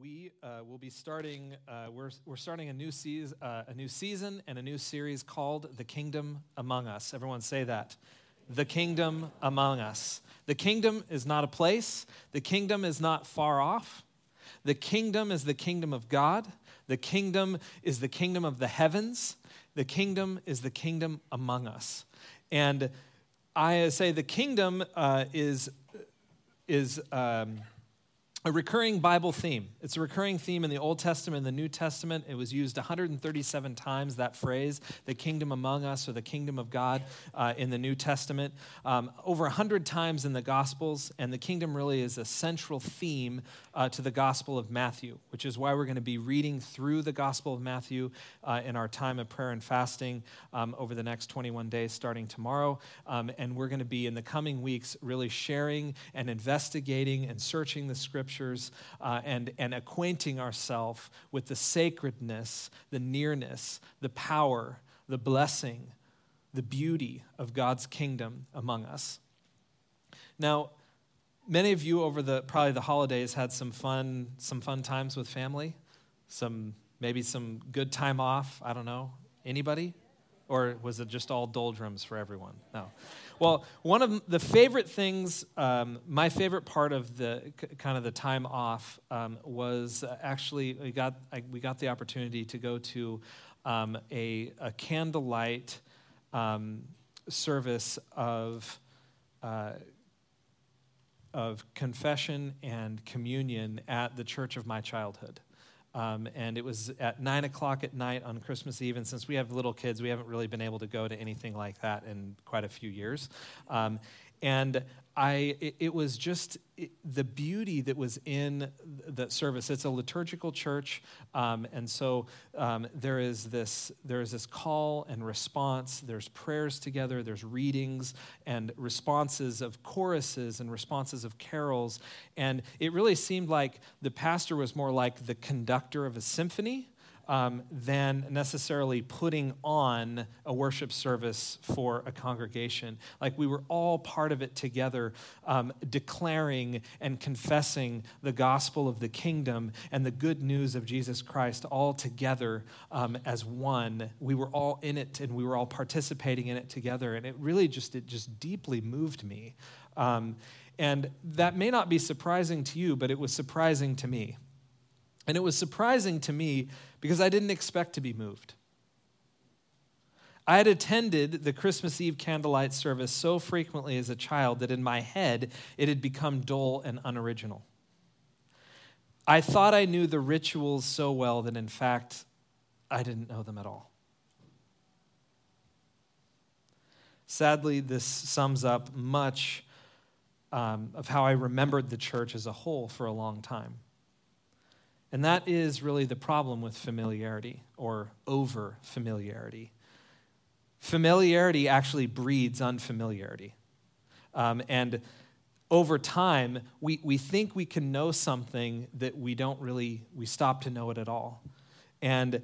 we uh, will be starting. Uh, we're we're starting a new season, uh, a new season, and a new series called "The Kingdom Among Us." Everyone say that. The kingdom among us. The kingdom is not a place. The kingdom is not far off. The kingdom is the kingdom of God. The kingdom is the kingdom of the heavens. The kingdom is the kingdom among us. And I say the kingdom uh, is is. Um, a recurring Bible theme. It's a recurring theme in the Old Testament and the New Testament. It was used 137 times, that phrase, the kingdom among us or the kingdom of God uh, in the New Testament. Um, over 100 times in the Gospels, and the kingdom really is a central theme uh, to the Gospel of Matthew, which is why we're going to be reading through the Gospel of Matthew uh, in our time of prayer and fasting um, over the next 21 days starting tomorrow. Um, and we're going to be in the coming weeks really sharing and investigating and searching the scripture scriptures uh, and, and acquainting ourselves with the sacredness, the nearness, the power, the blessing, the beauty of God's kingdom among us. Now, many of you over the probably the holidays had some fun some fun times with family, some maybe some good time off. I don't know. Anybody? Or was it just all doldrums for everyone? No. Well, one of the favorite things, um, my favorite part of the kind of the time off um, was actually we got I, we got the opportunity to go to um, a, a, candlelight um, service of. Uh, of confession and communion at the church of my childhood. Um, and it was at nine o'clock at night on Christmas Eve. And since we have little kids, we haven't really been able to go to anything like that in quite a few years. Um, and I, it, was just the beauty that was in the service. It's a liturgical church, um, and so um, there is this there is this call and response. There's prayers together. There's readings and responses of choruses and responses of carols, and it really seemed like the pastor was more like the conductor of a symphony um, than necessarily putting on a worship service for a congregation. Like we were all part of it together, um, declaring and confessing the gospel of the kingdom and the good news of Jesus Christ all together um, as one. We were all in it and we were all participating in it together. And it really just, it just deeply moved me. Um, and that may not be surprising to you, but it was surprising to me. And it was surprising to me because I didn't expect to be moved. I had attended the Christmas Eve candlelight service so frequently as a child that in my head it had become dull and unoriginal. I thought I knew the rituals so well that in fact I didn't know them at all. Sadly, this sums up much um, of how I remembered the church as a whole for a long time. And that is really the problem with familiarity or over familiarity. Familiarity actually breeds unfamiliarity. Um, and over time, we, we think we can know something that we don't really, we stop to know it at all. And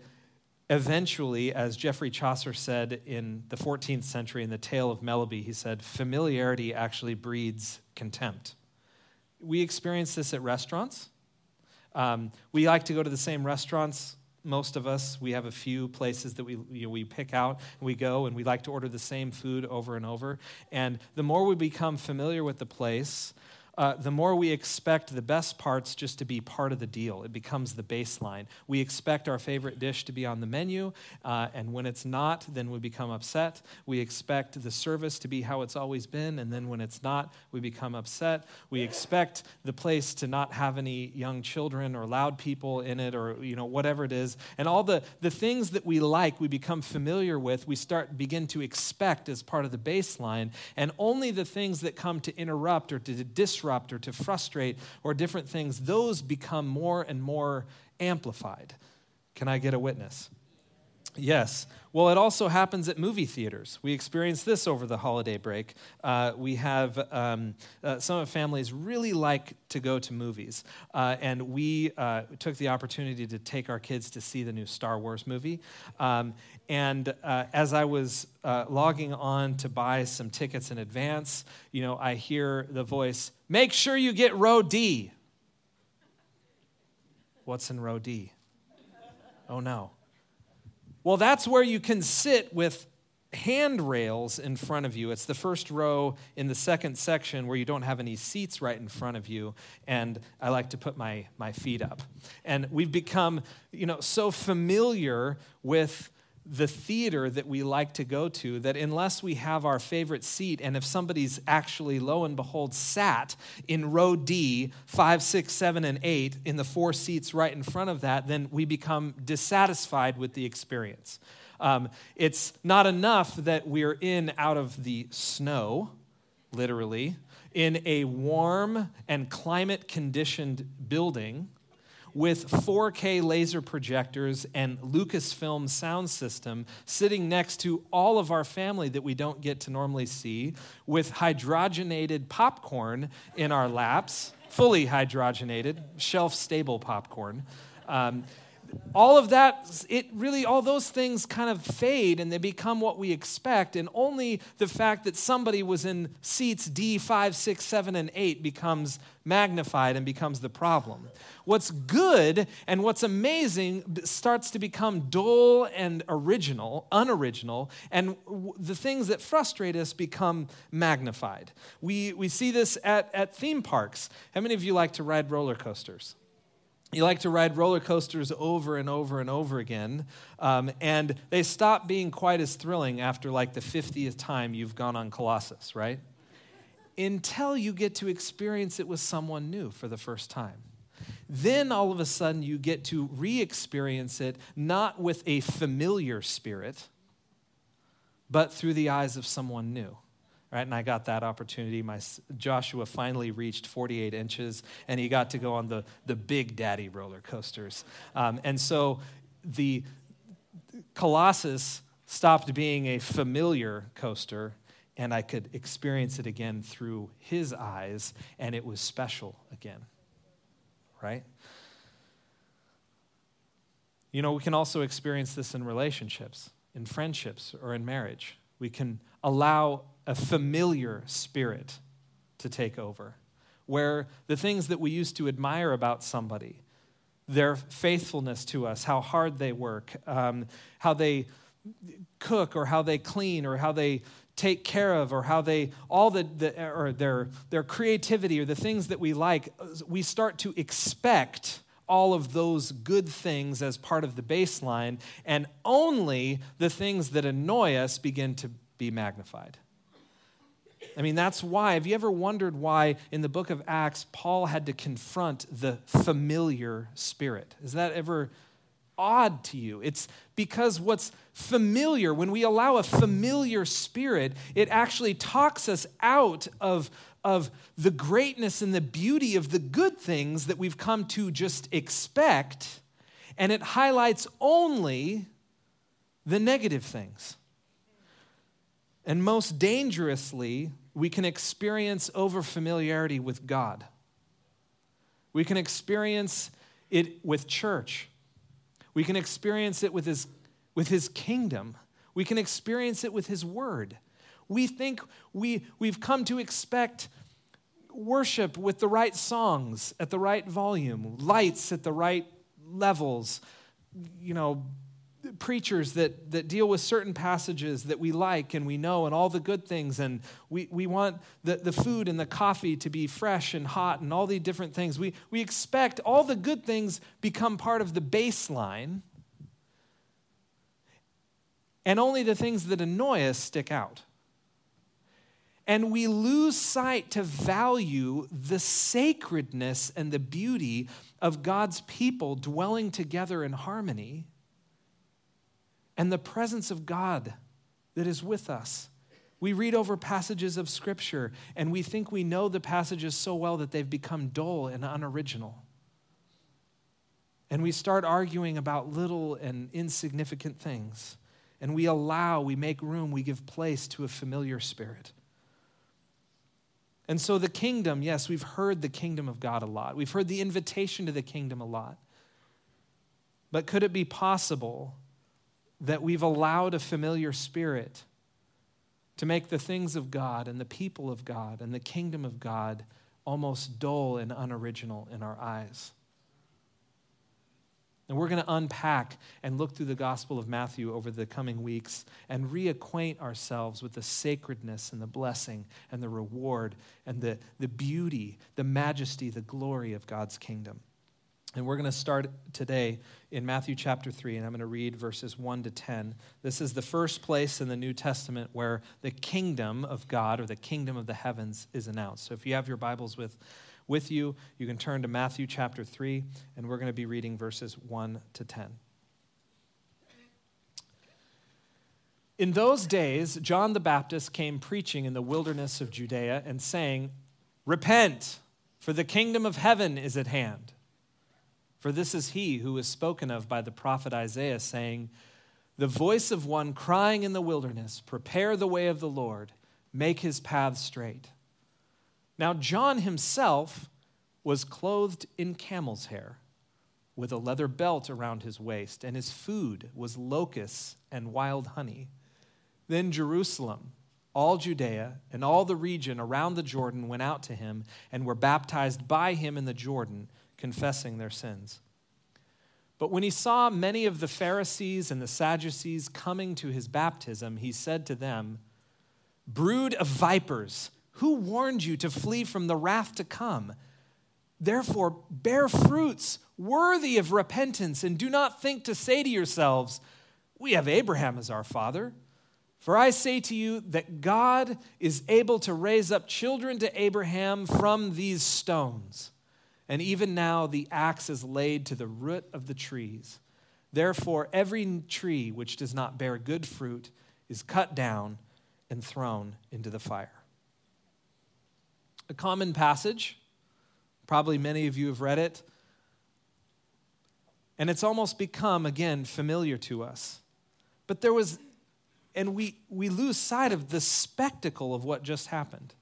eventually, as Geoffrey Chaucer said in the 14th century in the Tale of Melibee, he said, familiarity actually breeds contempt. We experience this at restaurants. Um, we like to go to the same restaurants. Most of us, we have a few places that we, you know, we pick out and we go and we like to order the same food over and over. And the more we become familiar with the place, uh, the more we expect the best parts just to be part of the deal. It becomes the baseline. We expect our favorite dish to be on the menu, uh, and when it's not, then we become upset. We expect the service to be how it's always been, and then when it's not, we become upset. We expect the place to not have any young children or loud people in it, or you know whatever it is, and all the the things that we like, we become familiar with. We start begin to expect as part of the baseline, and only the things that come to interrupt or to disrupt disrupt or to frustrate or different things, those become more and more amplified. Can I get a witness? Yes. Well, it also happens at movie theaters. We experienced this over the holiday break. Uh, we have um, uh, some of families really like to go to movies, uh, and we uh, took the opportunity to take our kids to see the new Star Wars movie. Um, and uh, as I was uh, logging on to buy some tickets in advance, you know, I hear the voice, "Make sure you get row D." What's in row D? Oh no. Well, that's where you can sit with handrails in front of you. It's the first row in the second section where you don't have any seats right in front of you. And I like to put my, my feet up. And we've become, you know, so familiar with the theater that we like to go to that unless we have our favorite seat, and if somebody's actually, lo and behold, sat in row D, five, six, seven, and eight, in the four seats right in front of that, then we become dissatisfied with the experience. Um, it's not enough that we're in out of the snow, literally, in a warm and climate conditioned building with 4K laser projectors and Lucasfilm sound system sitting next to all of our family that we don't get to normally see, with hydrogenated popcorn in our laps, fully hydrogenated, shelf stable popcorn. Um, all of that, it really, all those things kind of fade and they become what we expect. And only the fact that somebody was in seats D, 5, 6, 7, and 8 becomes magnified and becomes the problem. What's good and what's amazing starts to become dull and original, unoriginal, and the things that frustrate us become magnified. We, we see this at, at theme parks. How many of you like to ride roller coasters? You like to ride roller coasters over and over and over again, um, and they stop being quite as thrilling after like the 50th time you've gone on Colossus, right? Until you get to experience it with someone new for the first time. Then all of a sudden you get to re experience it not with a familiar spirit, but through the eyes of someone new right? And I got that opportunity. My Joshua finally reached 48 inches, and he got to go on the the big daddy roller coasters. Um, and so the Colossus stopped being a familiar coaster, and I could experience it again through his eyes, and it was special again, right? You know, we can also experience this in relationships, in friendships, or in marriage. We can allow a familiar spirit to take over, where the things that we used to admire about somebody, their faithfulness to us, how hard they work, um, how they cook or how they clean or how they take care of or how they all the, the or their their creativity or the things that we like we start to expect all of those good things as part of the baseline and only the things that annoy us begin to be magnified I mean, that's why. Have you ever wondered why in the book of Acts, Paul had to confront the familiar spirit? Is that ever odd to you? It's because what's familiar, when we allow a familiar spirit, it actually talks us out of, of the greatness and the beauty of the good things that we've come to just expect, and it highlights only the negative things. And most dangerously, we can experience overfamiliarity with God. We can experience it with church. We can experience it with his, with his kingdom. We can experience it with his word. We think we, we've come to expect worship with the right songs at the right volume, lights at the right levels, you know, preachers that, that deal with certain passages that we like and we know and all the good things and we, we want the, the food and the coffee to be fresh and hot and all the different things. We, we expect all the good things become part of the baseline and only the things that annoy us stick out. And we lose sight to value the sacredness and the beauty of God's people dwelling together in harmony and the presence of God that is with us. We read over passages of Scripture and we think we know the passages so well that they've become dull and unoriginal. And we start arguing about little and insignificant things. And we allow, we make room, we give place to a familiar spirit. And so, the kingdom, yes, we've heard the kingdom of God a lot. We've heard the invitation to the kingdom a lot. But could it be possible that we've allowed a familiar spirit to make the things of God and the people of God and the kingdom of God almost dull and unoriginal in our eyes. And we're going to unpack and look through the Gospel of Matthew over the coming weeks and reacquaint ourselves with the sacredness and the blessing and the reward and the, the beauty, the majesty, the glory of God's kingdom. And we're going to start today in Matthew chapter 3, and I'm going to read verses 1 to 10. This is the first place in the New Testament where the kingdom of God or the kingdom of the heavens is announced. So if you have your Bibles with with you, you can turn to Matthew chapter 3, and we're going to be reading verses 1 to 10. In those days, John the Baptist came preaching in the wilderness of Judea and saying, Repent, for the kingdom of heaven is at hand. For this is he who is spoken of by the prophet Isaiah, saying, The voice of one crying in the wilderness, Prepare the way of the Lord, make his path straight. Now, John himself was clothed in camel's hair, with a leather belt around his waist, and his food was locusts and wild honey. Then Jerusalem, all Judea, and all the region around the Jordan went out to him and were baptized by him in the Jordan, confessing their sins. But when he saw many of the Pharisees and the Sadducees coming to his baptism, he said to them, Brood of vipers, who warned you to flee from the wrath to come? Therefore, bear fruits worthy of repentance, and do not think to say to yourselves, We have Abraham as our father. For I say to you that God is able to raise up children to Abraham from these stones. And even now the axe is laid to the root of the trees. Therefore, every tree which does not bear good fruit is cut down and thrown into the fire a common passage. Probably many of you have read it. And it's almost become, again, familiar to us. But there was, and we, we lose sight of the spectacle of what just happened.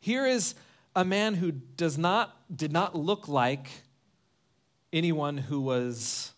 Here is a man who does not, did not look like anyone who was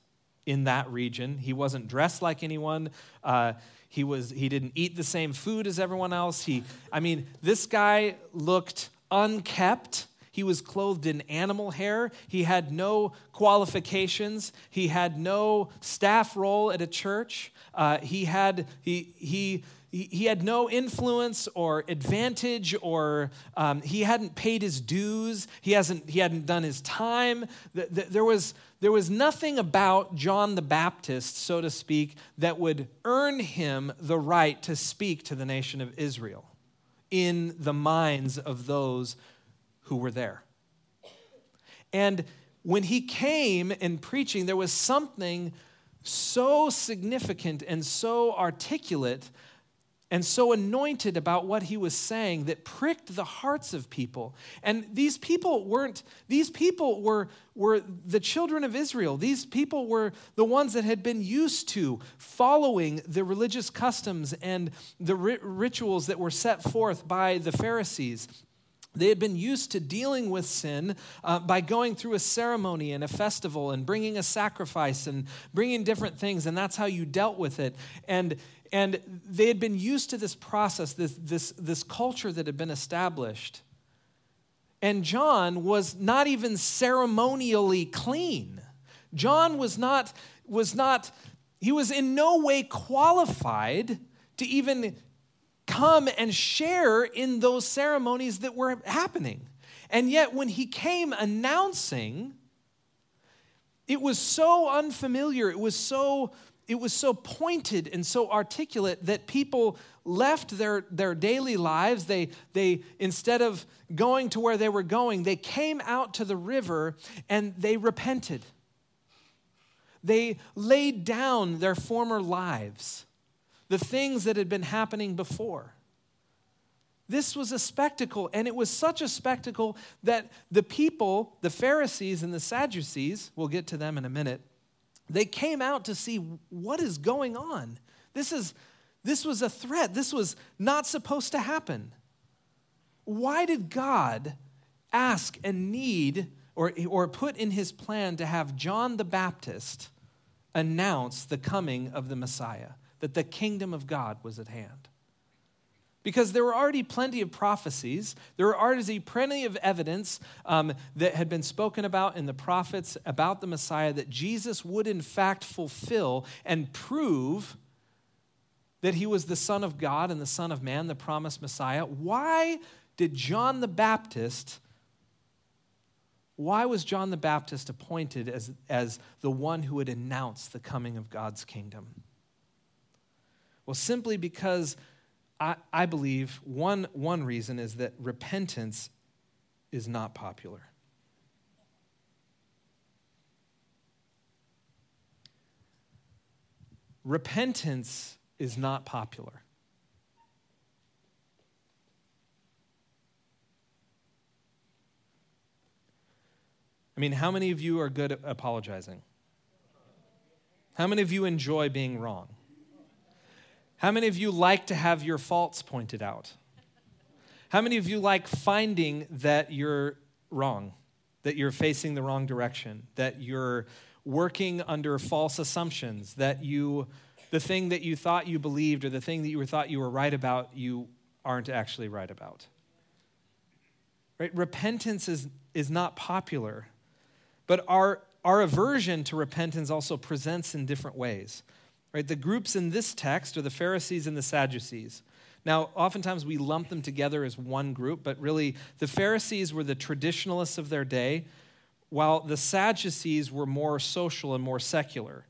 in that region. He wasn't dressed like anyone. Uh, he, was, he didn't eat the same food as everyone else. He, I mean, this guy looked unkept. He was clothed in animal hair. He had no qualifications. He had no staff role at a church. Uh, he, had, he, he, he had no influence or advantage or um, he hadn't paid his dues he hasn't he hadn't done his time there was there was nothing about John the Baptist, so to speak, that would earn him the right to speak to the nation of Israel in the minds of those who were there. And when he came in preaching, there was something so significant and so articulate and so anointed about what he was saying that pricked the hearts of people. And these people weren't, these people were, were the children of Israel. These people were the ones that had been used to following the religious customs and the rituals that were set forth by the Pharisees. They had been used to dealing with sin uh, by going through a ceremony and a festival and bringing a sacrifice and bringing different things, and that's how you dealt with it. And and they had been used to this process, this, this, this culture that had been established. And John was not even ceremonially clean. John was not, was not, he was in no way qualified to even come and share in those ceremonies that were happening. And yet, when he came announcing, it was so unfamiliar, it was so it was so pointed and so articulate that people left their, their daily lives. They, they, instead of going to where they were going, they came out to the river and they repented. They laid down their former lives, the things that had been happening before. This was a spectacle, and it was such a spectacle that the people, the Pharisees and the Sadducees, we'll get to them in a minute, they came out to see what is going on. This, is, this was a threat. This was not supposed to happen. Why did God ask and need or, or put in his plan to have John the Baptist announce the coming of the Messiah, that the kingdom of God was at hand? Because there were already plenty of prophecies. There were already plenty of evidence um, that had been spoken about in the prophets about the Messiah that Jesus would, in fact, fulfill and prove that he was the Son of God and the Son of Man, the promised Messiah. Why did John the Baptist? Why was John the Baptist appointed as, as the one who would announce the coming of God's kingdom? Well, simply because I, I believe one, one reason is that repentance is not popular. Repentance is not popular. I mean, how many of you are good at apologizing? How many of you enjoy being wrong? How many of you like to have your faults pointed out? How many of you like finding that you're wrong, that you're facing the wrong direction, that you're working under false assumptions, that you, the thing that you thought you believed or the thing that you thought you were right about, you aren't actually right about? Right? Repentance is, is not popular, but our, our aversion to repentance also presents in different ways. Right? The groups in this text are the Pharisees and the Sadducees. Now, oftentimes we lump them together as one group, but really the Pharisees were the traditionalists of their day, while the Sadducees were more social and more secular.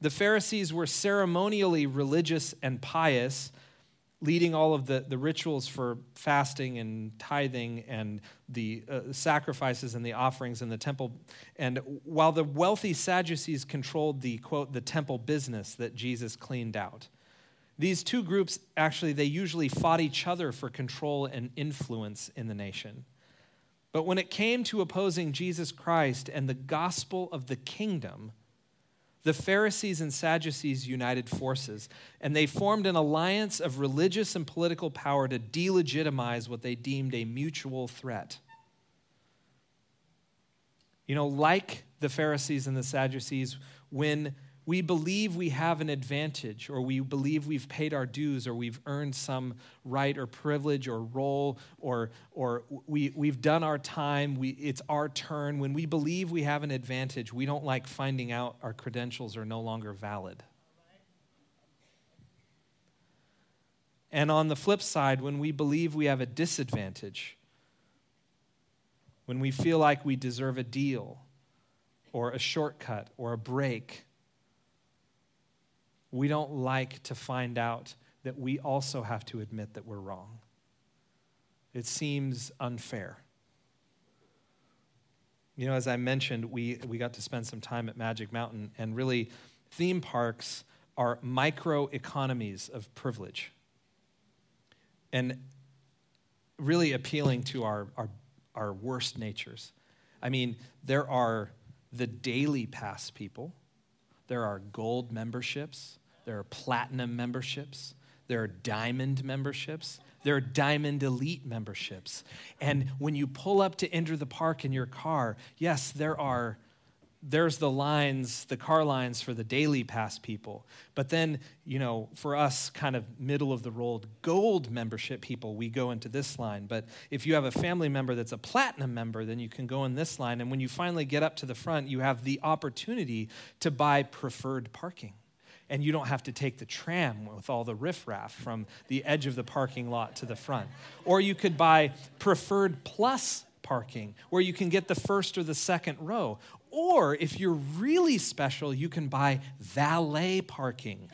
The Pharisees were ceremonially religious and pious, leading all of the, the rituals for fasting and tithing and the uh, sacrifices and the offerings in the temple. And while the wealthy Sadducees controlled the, quote, the temple business that Jesus cleaned out, these two groups actually, they usually fought each other for control and influence in the nation. But when it came to opposing Jesus Christ and the gospel of the kingdom, the Pharisees and Sadducees united forces, and they formed an alliance of religious and political power to delegitimize what they deemed a mutual threat. You know, like the Pharisees and the Sadducees, when we believe we have an advantage, or we believe we've paid our dues, or we've earned some right or privilege or role, or, or we, we've done our time, we, it's our turn. When we believe we have an advantage, we don't like finding out our credentials are no longer valid. And on the flip side, when we believe we have a disadvantage, when we feel like we deserve a deal, or a shortcut, or a break, we don't like to find out that we also have to admit that we're wrong. It seems unfair. You know, as I mentioned, we, we got to spend some time at Magic Mountain, and really, theme parks are micro economies of privilege and really appealing to our, our, our worst natures. I mean, there are the daily pass people, there are gold memberships, there are platinum memberships, there are diamond memberships, there are diamond elite memberships. And when you pull up to enter the park in your car, yes, there are there's the lines, the car lines for the daily pass people. But then, you know, for us kind of middle of the road gold membership people, we go into this line. But if you have a family member that's a platinum member, then you can go in this line. And when you finally get up to the front, you have the opportunity to buy preferred parking and you don't have to take the tram with all the riffraff from the edge of the parking lot to the front. Or you could buy preferred plus parking, where you can get the first or the second row. Or if you're really special, you can buy valet parking.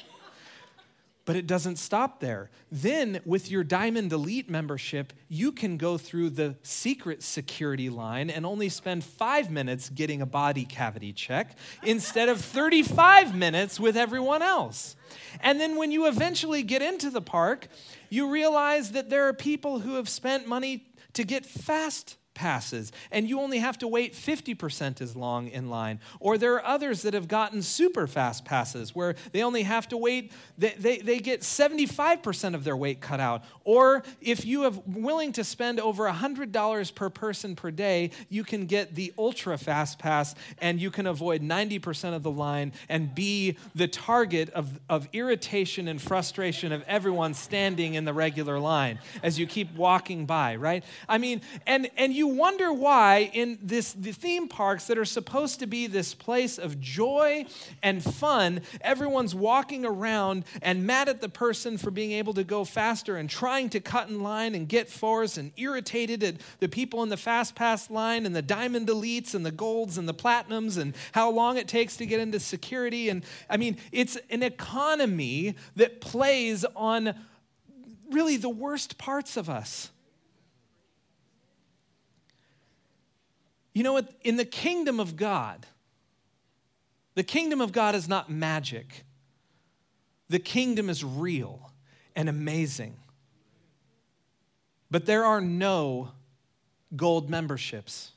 But it doesn't stop there. Then, with your Diamond Elite membership, you can go through the secret security line and only spend five minutes getting a body cavity check instead of 35 minutes with everyone else. And then, when you eventually get into the park, you realize that there are people who have spent money to get fast passes, and you only have to wait 50% as long in line. Or there are others that have gotten super fast passes where they only have to wait, they, they, they get 75% of their wait cut out. Or if you are willing to spend over $100 per person per day, you can get the ultra fast pass and you can avoid 90% of the line and be the target of, of irritation and frustration of everyone standing in the regular line as you keep walking by, right? I mean, and, and you wonder why in this the theme parks that are supposed to be this place of joy and fun, everyone's walking around and mad at the person for being able to go faster and trying to cut in line and get fours and irritated at the people in the fast pass line and the diamond elites and the golds and the platinums and how long it takes to get into security. And I mean, it's an economy that plays on really the worst parts of us. You know what? In the kingdom of God, the kingdom of God is not magic. The kingdom is real and amazing. But there are no gold memberships.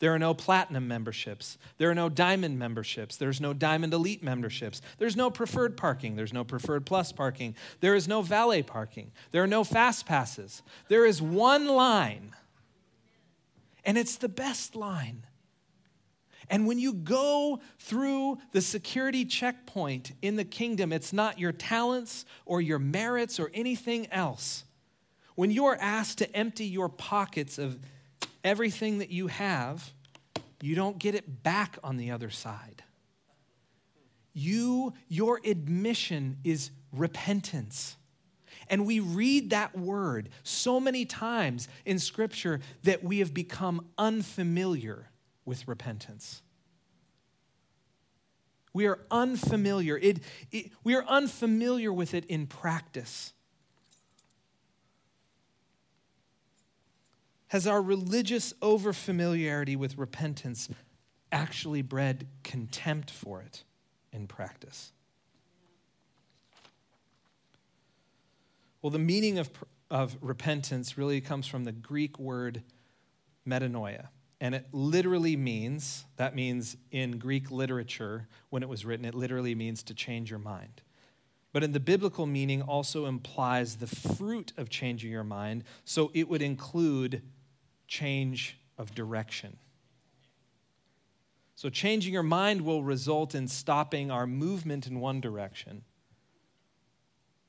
There are no platinum memberships. There are no diamond memberships. There's no diamond elite memberships. There's no preferred parking. There's no preferred plus parking. There is no valet parking. There are no fast passes. There is one line and it's the best line. And when you go through the security checkpoint in the kingdom, it's not your talents or your merits or anything else. When you're asked to empty your pockets of everything that you have, you don't get it back on the other side. You, your admission is repentance. And we read that word so many times in Scripture that we have become unfamiliar with repentance. We are unfamiliar. It, it, we are unfamiliar with it in practice. Has our religious overfamiliarity with repentance actually bred contempt for it in practice? Well, the meaning of, of repentance really comes from the Greek word metanoia. And it literally means, that means in Greek literature, when it was written, it literally means to change your mind. But in the biblical meaning, also implies the fruit of changing your mind. So it would include change of direction. So changing your mind will result in stopping our movement in one direction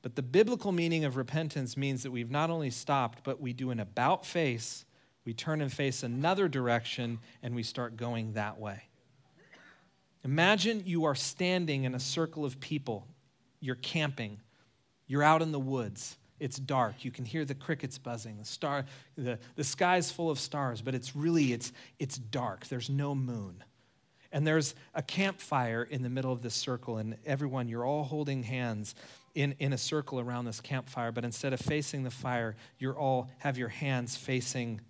but the biblical meaning of repentance means that we've not only stopped, but we do an about face, we turn and face another direction, and we start going that way. Imagine you are standing in a circle of people. You're camping. You're out in the woods. It's dark. You can hear the crickets buzzing. The, star, the, the sky's full of stars, but it's really, it's, it's dark. There's no moon. And there's a campfire in the middle of this circle, and everyone, you're all holding hands in, in a circle around this campfire, but instead of facing the fire, you're all have your hands facing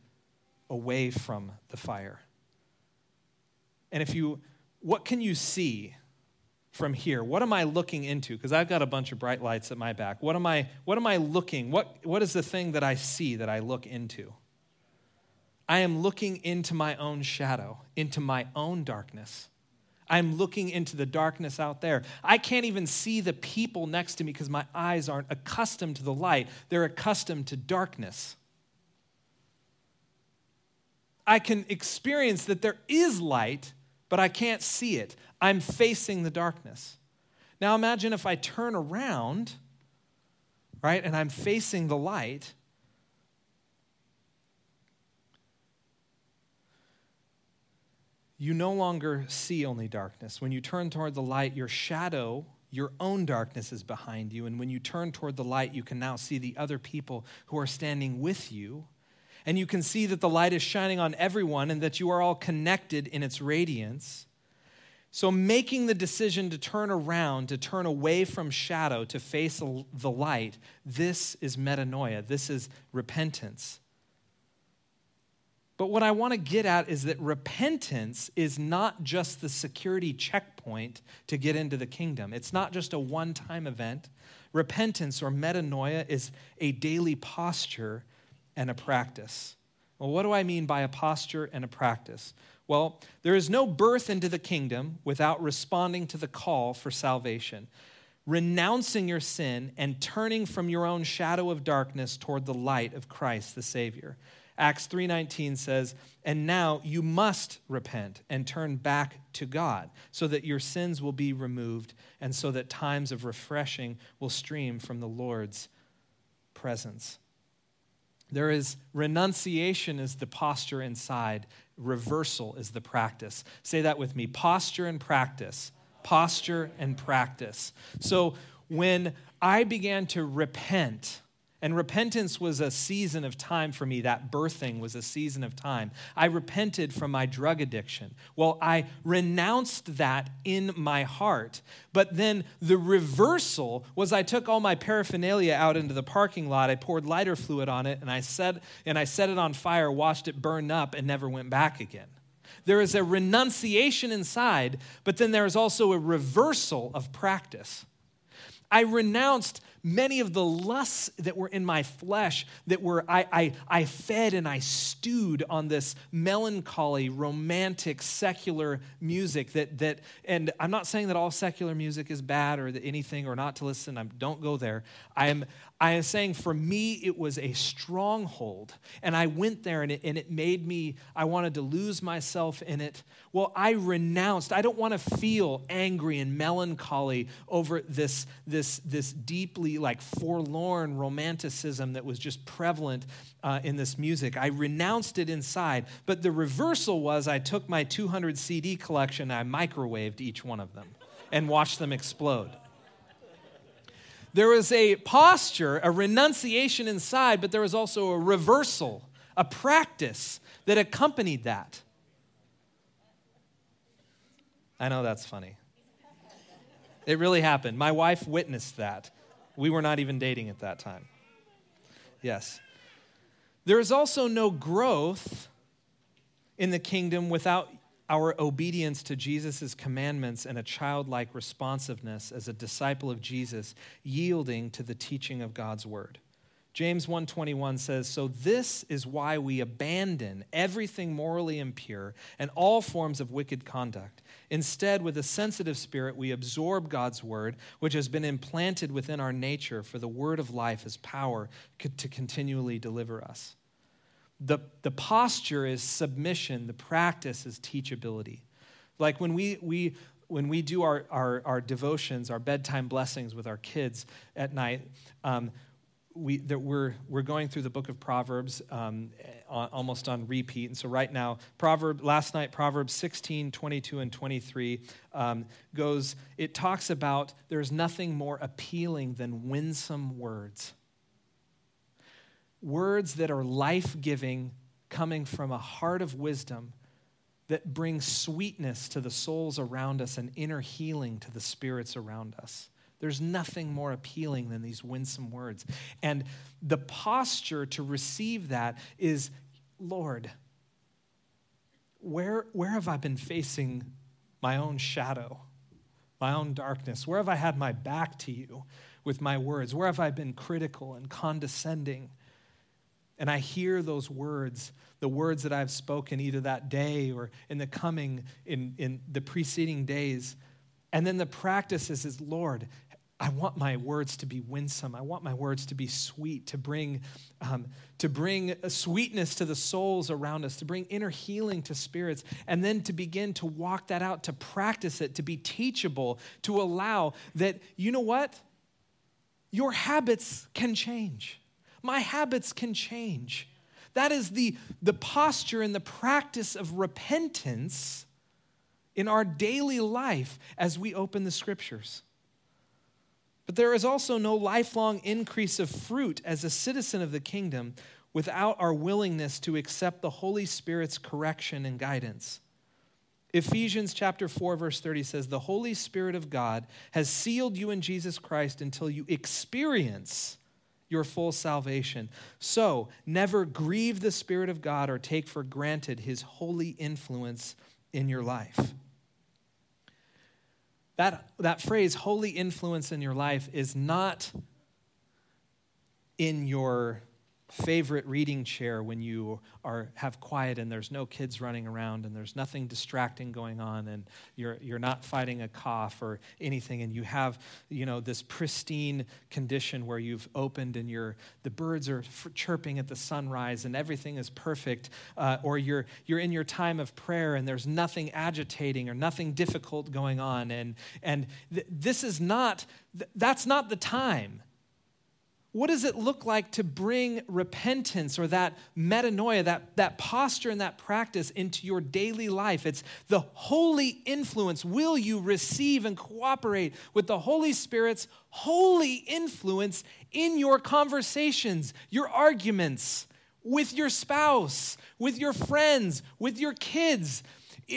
away from the fire. And if you, what can you see from here? What am I looking into? Because I've got a bunch of bright lights at my back. What am I, what am I looking? What, what is the thing that I see that I look into? I am looking into my own shadow, into my own darkness. I'm looking into the darkness out there. I can't even see the people next to me because my eyes aren't accustomed to the light, they're accustomed to darkness. I can experience that there is light, but I can't see it. I'm facing the darkness. Now imagine if I turn around, right, and I'm facing the light. You no longer see only darkness. When you turn toward the light, your shadow, your own darkness is behind you. And when you turn toward the light, you can now see the other people who are standing with you. And you can see that the light is shining on everyone and that you are all connected in its radiance. So, making the decision to turn around, to turn away from shadow, to face the light, this is metanoia. This is repentance. But what I want to get at is that repentance is not just the security checkpoint to get into the kingdom. It's not just a one time event. Repentance or metanoia is a daily posture and a practice. Well, what do I mean by a posture and a practice? Well, there is no birth into the kingdom without responding to the call for salvation, renouncing your sin and turning from your own shadow of darkness toward the light of Christ the Savior. Acts 3:19 says, "And now you must repent and turn back to God, so that your sins will be removed and so that times of refreshing will stream from the Lord's presence." There is renunciation is the posture inside, reversal is the practice. Say that with me. Posture and practice. Posture and practice. So when I began to repent, and repentance was a season of time for me. That birthing was a season of time. I repented from my drug addiction. Well, I renounced that in my heart. But then the reversal was I took all my paraphernalia out into the parking lot. I poured lighter fluid on it and I set and I set it on fire, watched it burn up and never went back again. There is a renunciation inside, but then there is also a reversal of practice. I renounced many of the lusts that were in my flesh that were I, I, I fed and I stewed on this melancholy romantic secular music that that and i'm not saying that all secular music is bad or that anything or not to listen I don't go there i am I am saying for me, it was a stronghold. And I went there and it, and it made me, I wanted to lose myself in it. Well, I renounced. I don't want to feel angry and melancholy over this, this, this deeply like forlorn romanticism that was just prevalent uh, in this music. I renounced it inside. But the reversal was I took my 200 CD collection, I microwaved each one of them and watched them explode. There was a posture, a renunciation inside, but there was also a reversal, a practice that accompanied that. I know that's funny. It really happened. My wife witnessed that. We were not even dating at that time. Yes. There is also no growth in the kingdom without our obedience to Jesus' commandments and a childlike responsiveness as a disciple of Jesus, yielding to the teaching of God's word. James 1:21 says, "So this is why we abandon everything morally impure and all forms of wicked conduct. Instead, with a sensitive spirit, we absorb God's word, which has been implanted within our nature, for the word of life has power to continually deliver us." the, the posture is submission, the practice is teachability. Like when we, we, when we do our, our, our devotions, our bedtime blessings with our kids at night, um, we, that we're, we're going through the book of Proverbs um, almost on repeat. And so, right now, Proverb, last night, Proverbs 16, 22, and 23 um, goes, it talks about there's nothing more appealing than winsome words words that are life giving, coming from a heart of wisdom that brings sweetness to the souls around us and inner healing to the spirits around us. There's nothing more appealing than these winsome words. And the posture to receive that is Lord, where, where have I been facing my own shadow, my own darkness? Where have I had my back to you with my words? Where have I been critical and condescending? and I hear those words, the words that I've spoken either that day or in the coming, in, in the preceding days. And then the practice is, is Lord, I want my words to be winsome. I want my words to be sweet, to bring, um, to bring sweetness to the souls around us, to bring inner healing to spirits, and then to begin to walk that out, to practice it, to be teachable, to allow that, you know what? Your habits can change my habits can change. That is the, the posture and the practice of repentance in our daily life as we open the scriptures. But there is also no lifelong increase of fruit as a citizen of the kingdom without our willingness to accept the Holy Spirit's correction and guidance. Ephesians chapter 4 verse 30 says the Holy Spirit of God has sealed you in Jesus Christ until you experience your full salvation. So, never grieve the Spirit of God or take for granted his holy influence in your life. That, that phrase, holy influence in your life, is not in your favorite reading chair when you are have quiet and there's no kids running around and there's nothing distracting going on and you're you're not fighting a cough or anything and you have you know this pristine condition where you've opened and you're the birds are chirping at the sunrise and everything is perfect uh, or you're you're in your time of prayer and there's nothing agitating or nothing difficult going on and and th- this is not th- that's not the time what does it look like to bring repentance or that metanoia, that, that posture and that practice into your daily life? It's the holy influence. Will you receive and cooperate with the Holy Spirit's holy influence in your conversations, your arguments, with your spouse, with your friends, with your kids?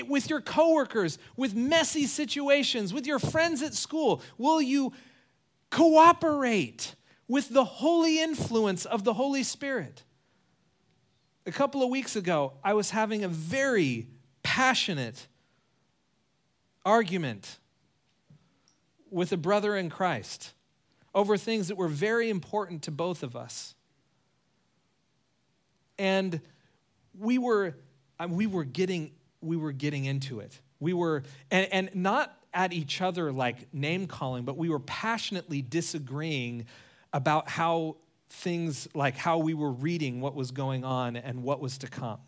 with your coworkers, with messy situations, with your friends at school? Will you cooperate? With the holy influence of the Holy Spirit. A couple of weeks ago, I was having a very passionate argument with a brother in Christ over things that were very important to both of us. And we were, uh, we were, getting, we were getting into it. We were, and, and not at each other like name calling, but we were passionately disagreeing about how things like how we were reading what was going on and what was to come.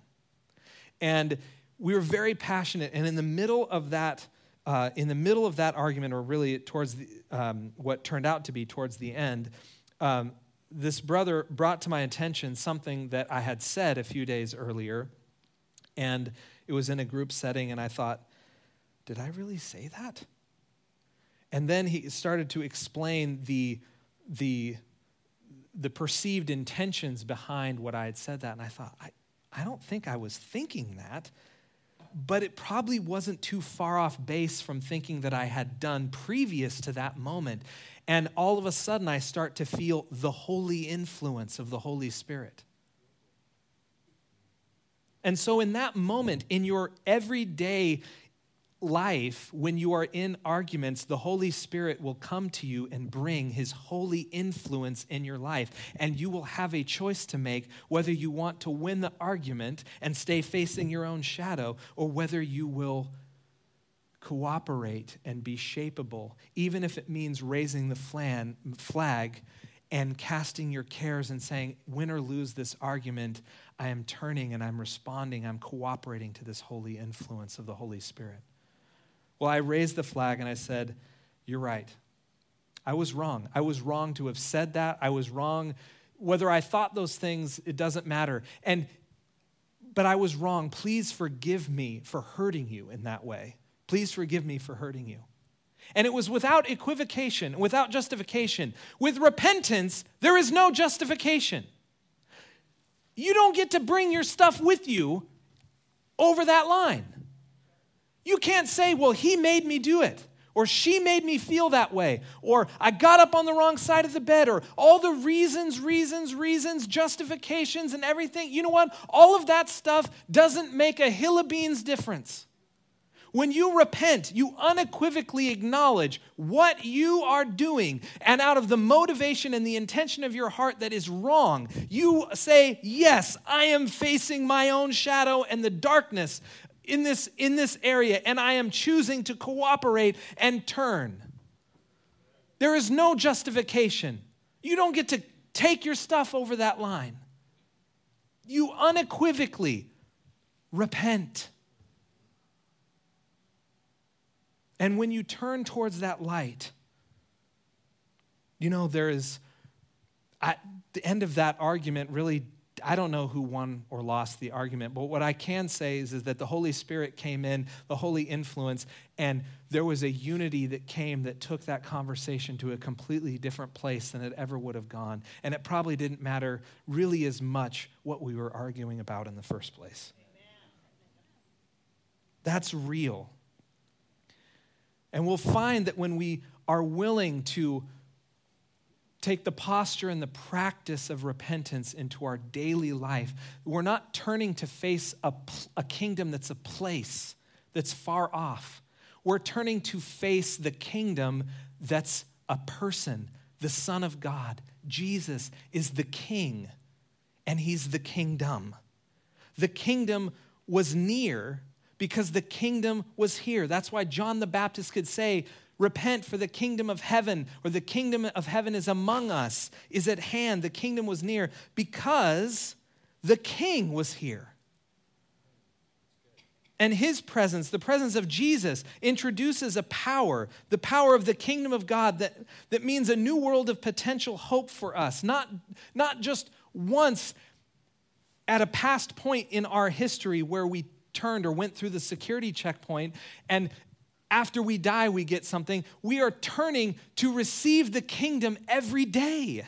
And we were very passionate. And in the middle of that, uh, in the middle of that argument, or really towards the, um, what turned out to be towards the end, um, this brother brought to my attention something that I had said a few days earlier. And it was in a group setting, and I thought, did I really say that? And then he started to explain the the, the perceived intentions behind what I had said that. And I thought, I, I don't think I was thinking that, but it probably wasn't too far off base from thinking that I had done previous to that moment. And all of a sudden, I start to feel the holy influence of the Holy Spirit. And so, in that moment, in your everyday life, when you are in arguments, the Holy Spirit will come to you and bring His holy influence in your life. And you will have a choice to make whether you want to win the argument and stay facing your own shadow or whether you will cooperate and be shapeable, even if it means raising the flan, flag and casting your cares and saying, win or lose this argument, I am turning and I'm responding, I'm cooperating to this holy influence of the Holy Spirit. Well, I raised the flag and I said, You're right. I was wrong. I was wrong to have said that. I was wrong. Whether I thought those things, it doesn't matter. And but I was wrong. Please forgive me for hurting you in that way. Please forgive me for hurting you. And it was without equivocation, without justification. With repentance, there is no justification. You don't get to bring your stuff with you over that line. You can't say, well, he made me do it, or she made me feel that way, or I got up on the wrong side of the bed, or all the reasons, reasons, reasons, justifications, and everything. You know what? All of that stuff doesn't make a hill of beans difference. When you repent, you unequivocally acknowledge what you are doing, and out of the motivation and the intention of your heart that is wrong, you say, Yes, I am facing my own shadow and the darkness in this, in this area, and I am choosing to cooperate and turn. There is no justification. You don't get to take your stuff over that line. You unequivocally repent. And when you turn towards that light, you know, there is, at the end of that argument, really I don't know who won or lost the argument, but what I can say is, is that the Holy Spirit came in, the holy influence, and there was a unity that came that took that conversation to a completely different place than it ever would have gone. And it probably didn't matter really as much what we were arguing about in the first place. That's real. And we'll find that when we are willing to take the posture and the practice of repentance into our daily life. We're not turning to face a, a kingdom that's a place that's far off. We're turning to face the kingdom that's a person, the Son of God. Jesus is the King. and he's the kingdom. The kingdom was near because the kingdom was here. That's why John the Baptist could say, Repent, for the kingdom of heaven, or the kingdom of heaven is among us, is at hand. The kingdom was near because the king was here. And his presence, the presence of Jesus, introduces a power, the power of the kingdom of God that, that means a new world of potential hope for us. Not, not just once at a past point in our history where we turned or went through the security checkpoint and after we die we get something. We are turning to receive the kingdom every day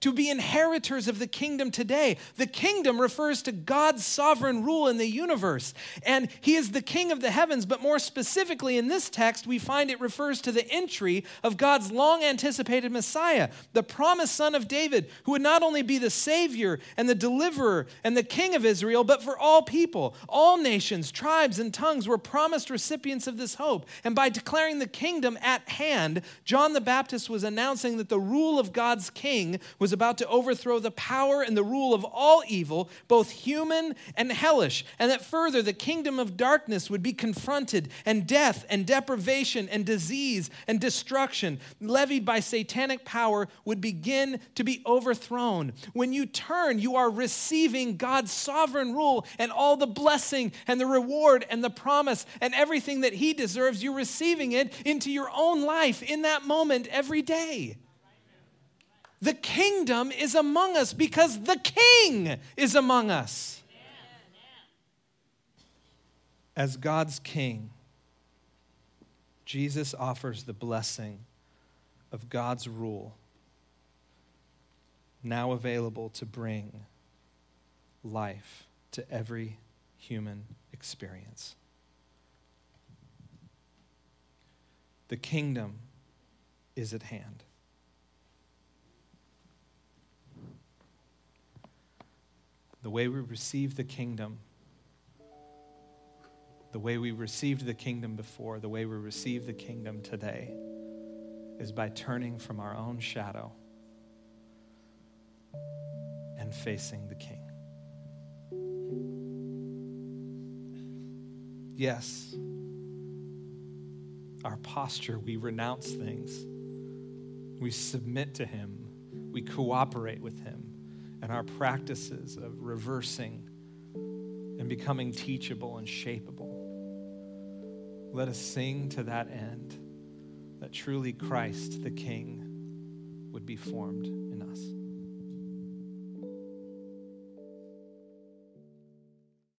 to be inheritors of the kingdom today. The kingdom refers to God's sovereign rule in the universe, and He is the King of the heavens. But more specifically, in this text, we find it refers to the entry of God's long anticipated Messiah, the promised Son of David, who would not only be the Savior and the deliverer and the King of Israel, but for all people. All nations, tribes, and tongues were promised recipients of this hope. And by declaring the kingdom at hand, John the Baptist was announcing that the rule of God's King was was about to overthrow the power and the rule of all evil, both human and hellish, and that further the kingdom of darkness would be confronted, and death and deprivation and disease and destruction levied by satanic power would begin to be overthrown. When you turn, you are receiving God's sovereign rule and all the blessing and the reward and the promise and everything that He deserves. You're receiving it into your own life in that moment every day. The kingdom is among us because the king is among us. As God's king, Jesus offers the blessing of God's rule, now available to bring life to every human experience. The kingdom is at hand. The way we receive the kingdom, the way we received the kingdom before, the way we receive the kingdom today, is by turning from our own shadow and facing the King. Yes, our posture, we renounce things, we submit to Him, we cooperate with Him and our practices of reversing and becoming teachable and shapeable. Let us sing to that end that truly Christ the King would be formed.